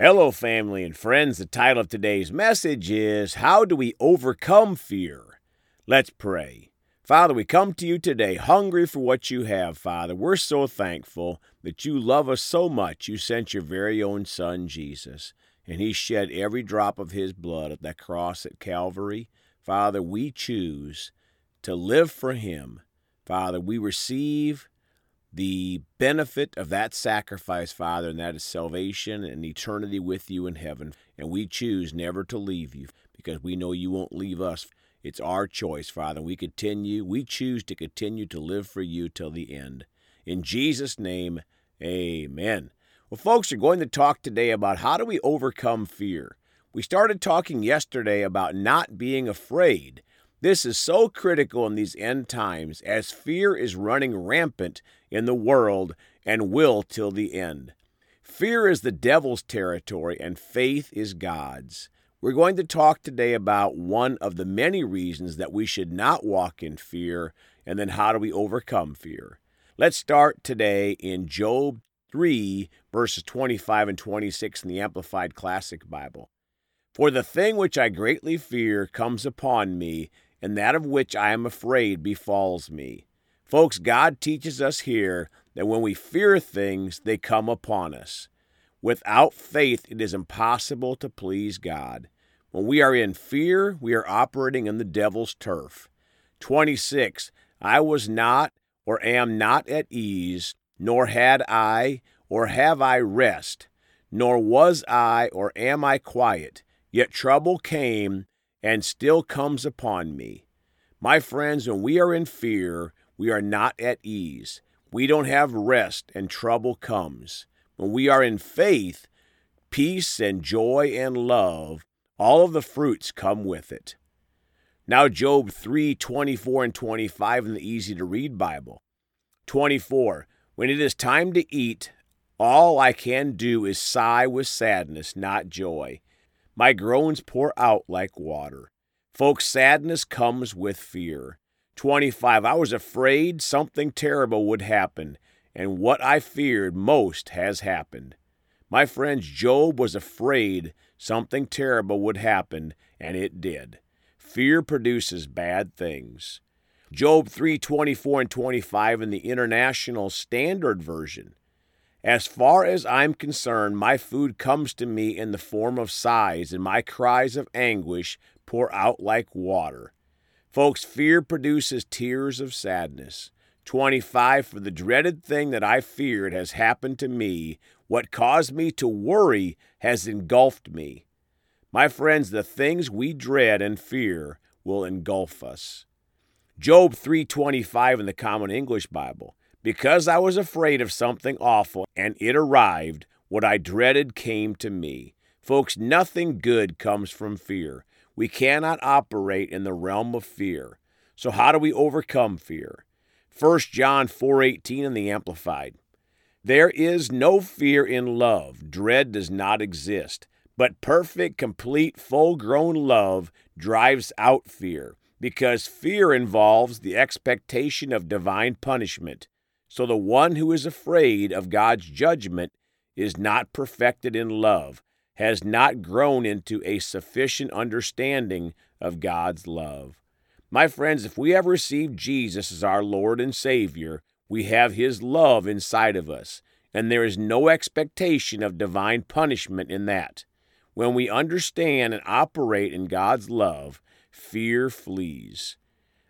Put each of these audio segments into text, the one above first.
Hello, family and friends. The title of today's message is How Do We Overcome Fear? Let's pray. Father, we come to you today hungry for what you have, Father. We're so thankful that you love us so much. You sent your very own Son, Jesus, and he shed every drop of his blood at that cross at Calvary. Father, we choose to live for him. Father, we receive the benefit of that sacrifice, Father, and that is salvation and eternity with you in heaven. And we choose never to leave you because we know you won't leave us. It's our choice, Father. We continue, we choose to continue to live for you till the end. In Jesus' name, amen. Well, folks, we're going to talk today about how do we overcome fear. We started talking yesterday about not being afraid. This is so critical in these end times as fear is running rampant in the world and will till the end. Fear is the devil's territory and faith is God's. We're going to talk today about one of the many reasons that we should not walk in fear and then how do we overcome fear. Let's start today in Job 3, verses 25 and 26 in the Amplified Classic Bible. For the thing which I greatly fear comes upon me, and that of which I am afraid befalls me. Folks, God teaches us here that when we fear things, they come upon us. Without faith, it is impossible to please God. When we are in fear, we are operating in the devil's turf. 26. I was not or am not at ease, nor had I or have I rest, nor was I or am I quiet, yet trouble came and still comes upon me. My friends, when we are in fear, we are not at ease. We don't have rest, and trouble comes. When we are in faith, peace and joy and love, all of the fruits come with it. Now Job 3 24 and 25 in the easy to read Bible. 24. When it is time to eat, all I can do is sigh with sadness, not joy. My groans pour out like water. Folks, sadness comes with fear. 25. I was afraid something terrible would happen, and what I feared most has happened. My friends, Job was afraid something terrible would happen, and it did. Fear produces bad things. Job 3:24 and 25 in the International Standard Version. As far as I'm concerned, my food comes to me in the form of sighs, and my cries of anguish pour out like water. Folks, fear produces tears of sadness. 25 For the dreaded thing that I feared has happened to me. What caused me to worry has engulfed me. My friends, the things we dread and fear will engulf us. Job 3:25 in the Common English Bible. Because I was afraid of something awful and it arrived, what I dreaded came to me. Folks, nothing good comes from fear. We cannot operate in the realm of fear. So how do we overcome fear? 1 John 4:18 in the amplified. There is no fear in love. Dread does not exist, but perfect, complete, full-grown love drives out fear because fear involves the expectation of divine punishment. So the one who is afraid of God's judgment is not perfected in love, has not grown into a sufficient understanding of God's love. My friends, if we have received Jesus as our Lord and Savior, we have His love inside of us, and there is no expectation of divine punishment in that. When we understand and operate in God's love, fear flees.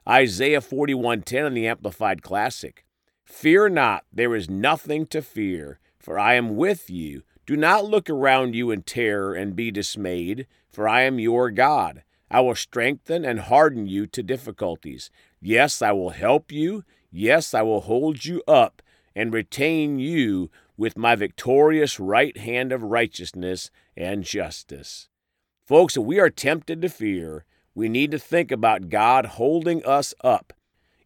Isaiah 41:10 in the Amplified Classic. Fear not, there is nothing to fear, for I am with you. Do not look around you in terror and be dismayed, for I am your God. I will strengthen and harden you to difficulties. Yes, I will help you. Yes, I will hold you up and retain you with my victorious right hand of righteousness and justice. Folks, if we are tempted to fear, we need to think about God holding us up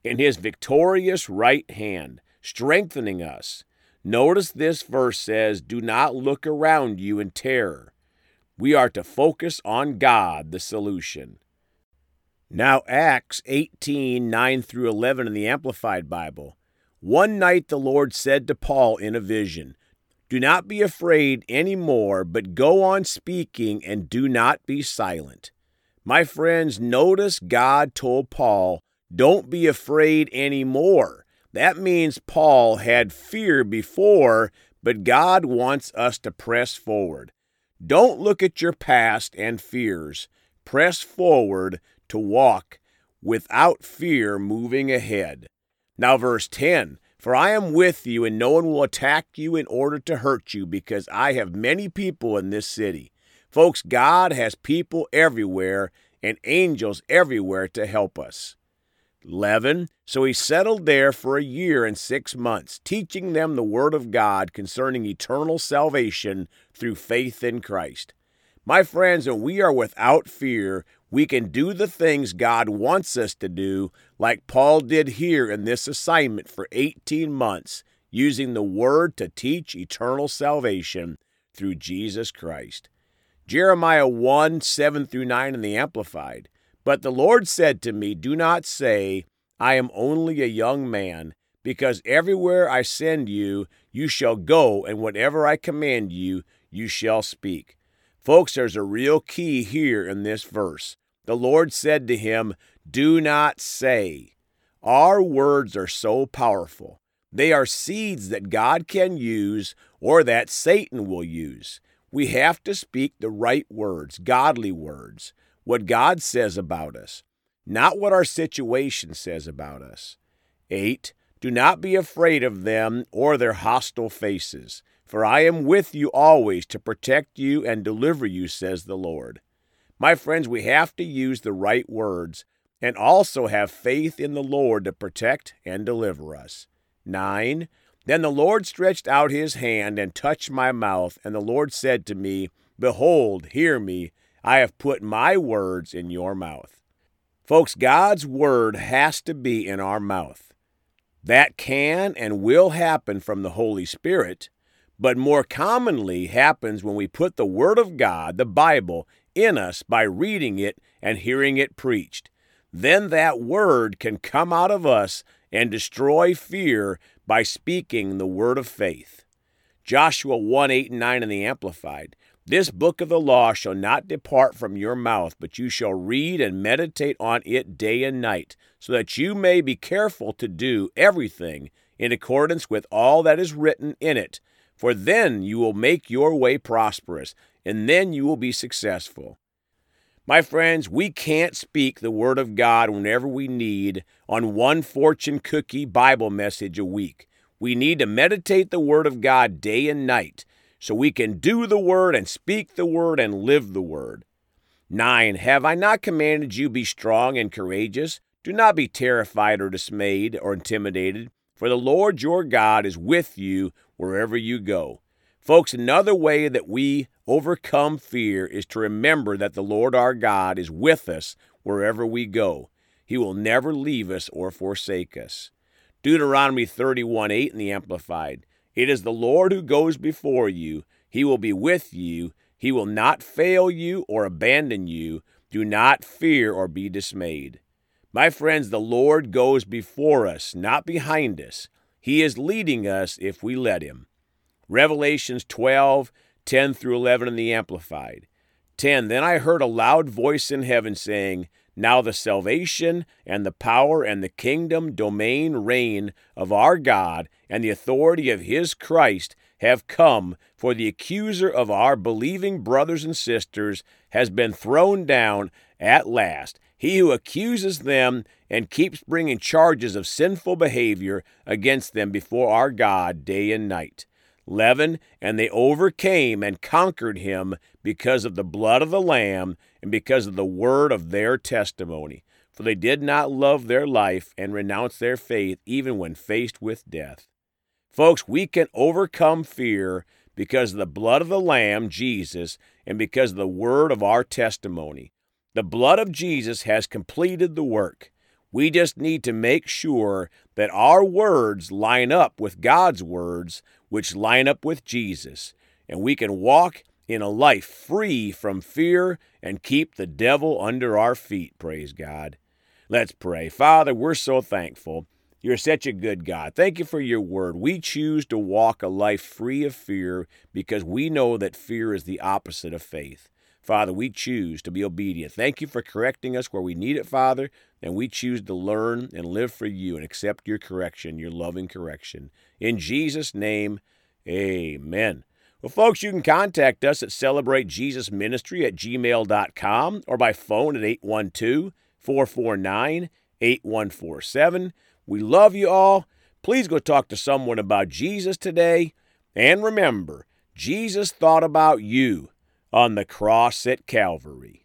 in his victorious right hand, strengthening us. Notice this verse says, Do not look around you in terror. We are to focus on God, the solution. Now, Acts 18 9 through 11 in the Amplified Bible. One night the Lord said to Paul in a vision, Do not be afraid any more, but go on speaking and do not be silent. My friends, notice God told Paul, Don't be afraid any more. That means Paul had fear before, but God wants us to press forward. Don't look at your past and fears. Press forward to walk without fear moving ahead. Now, verse 10 For I am with you, and no one will attack you in order to hurt you, because I have many people in this city. Folks, God has people everywhere and angels everywhere to help us. 11. So he settled there for a year and six months, teaching them the Word of God concerning eternal salvation through faith in Christ. My friends, when we are without fear, we can do the things God wants us to do, like Paul did here in this assignment for 18 months, using the Word to teach eternal salvation through Jesus Christ. Jeremiah 1 7 through 9 in the Amplified. But the Lord said to me, Do not say, I am only a young man, because everywhere I send you, you shall go, and whatever I command you, you shall speak. Folks, there's a real key here in this verse. The Lord said to him, Do not say. Our words are so powerful. They are seeds that God can use or that Satan will use. We have to speak the right words, godly words, what God says about us, not what our situation says about us. 8. Do not be afraid of them or their hostile faces, for I am with you always to protect you and deliver you, says the Lord. My friends, we have to use the right words and also have faith in the Lord to protect and deliver us. 9. Then the Lord stretched out his hand and touched my mouth, and the Lord said to me, Behold, hear me, I have put my words in your mouth. Folks, God's word has to be in our mouth. That can and will happen from the Holy Spirit, but more commonly happens when we put the Word of God, the Bible, in us by reading it and hearing it preached. Then that word can come out of us and destroy fear by speaking the word of faith. Joshua 1 8 and 9 in the Amplified. This book of the law shall not depart from your mouth, but you shall read and meditate on it day and night, so that you may be careful to do everything in accordance with all that is written in it. For then you will make your way prosperous, and then you will be successful. My friends, we can't speak the Word of God whenever we need on one fortune cookie Bible message a week. We need to meditate the Word of God day and night so we can do the Word and speak the Word and live the Word. 9. Have I not commanded you be strong and courageous? Do not be terrified or dismayed or intimidated, for the Lord your God is with you wherever you go. Folks, another way that we overcome fear is to remember that the Lord our God is with us wherever we go. He will never leave us or forsake us. Deuteronomy 31 8 in the Amplified. It is the Lord who goes before you. He will be with you. He will not fail you or abandon you. Do not fear or be dismayed. My friends, the Lord goes before us, not behind us. He is leading us if we let Him. Revelations 12, 10 through 11 in the Amplified. 10. Then I heard a loud voice in heaven saying, Now the salvation and the power and the kingdom, domain, reign of our God and the authority of his Christ have come, for the accuser of our believing brothers and sisters has been thrown down at last. He who accuses them and keeps bringing charges of sinful behavior against them before our God day and night. 11 And they overcame and conquered him because of the blood of the Lamb and because of the word of their testimony. For they did not love their life and renounce their faith even when faced with death. Folks, we can overcome fear because of the blood of the Lamb, Jesus, and because of the word of our testimony. The blood of Jesus has completed the work. We just need to make sure that our words line up with God's words, which line up with Jesus, and we can walk in a life free from fear and keep the devil under our feet. Praise God. Let's pray. Father, we're so thankful You're such a good God. Thank you for your word. We choose to walk a life free of fear because we know that fear is the opposite of faith. Father, we choose to be obedient. Thank you for correcting us where we need it, Father, and we choose to learn and live for you and accept your correction, your loving correction. In Jesus' name, amen. Well, folks, you can contact us at celebratejesusministry at gmail.com or by phone at 812 449 8147. We love you all. Please go talk to someone about Jesus today. And remember, Jesus thought about you on the cross at Calvary.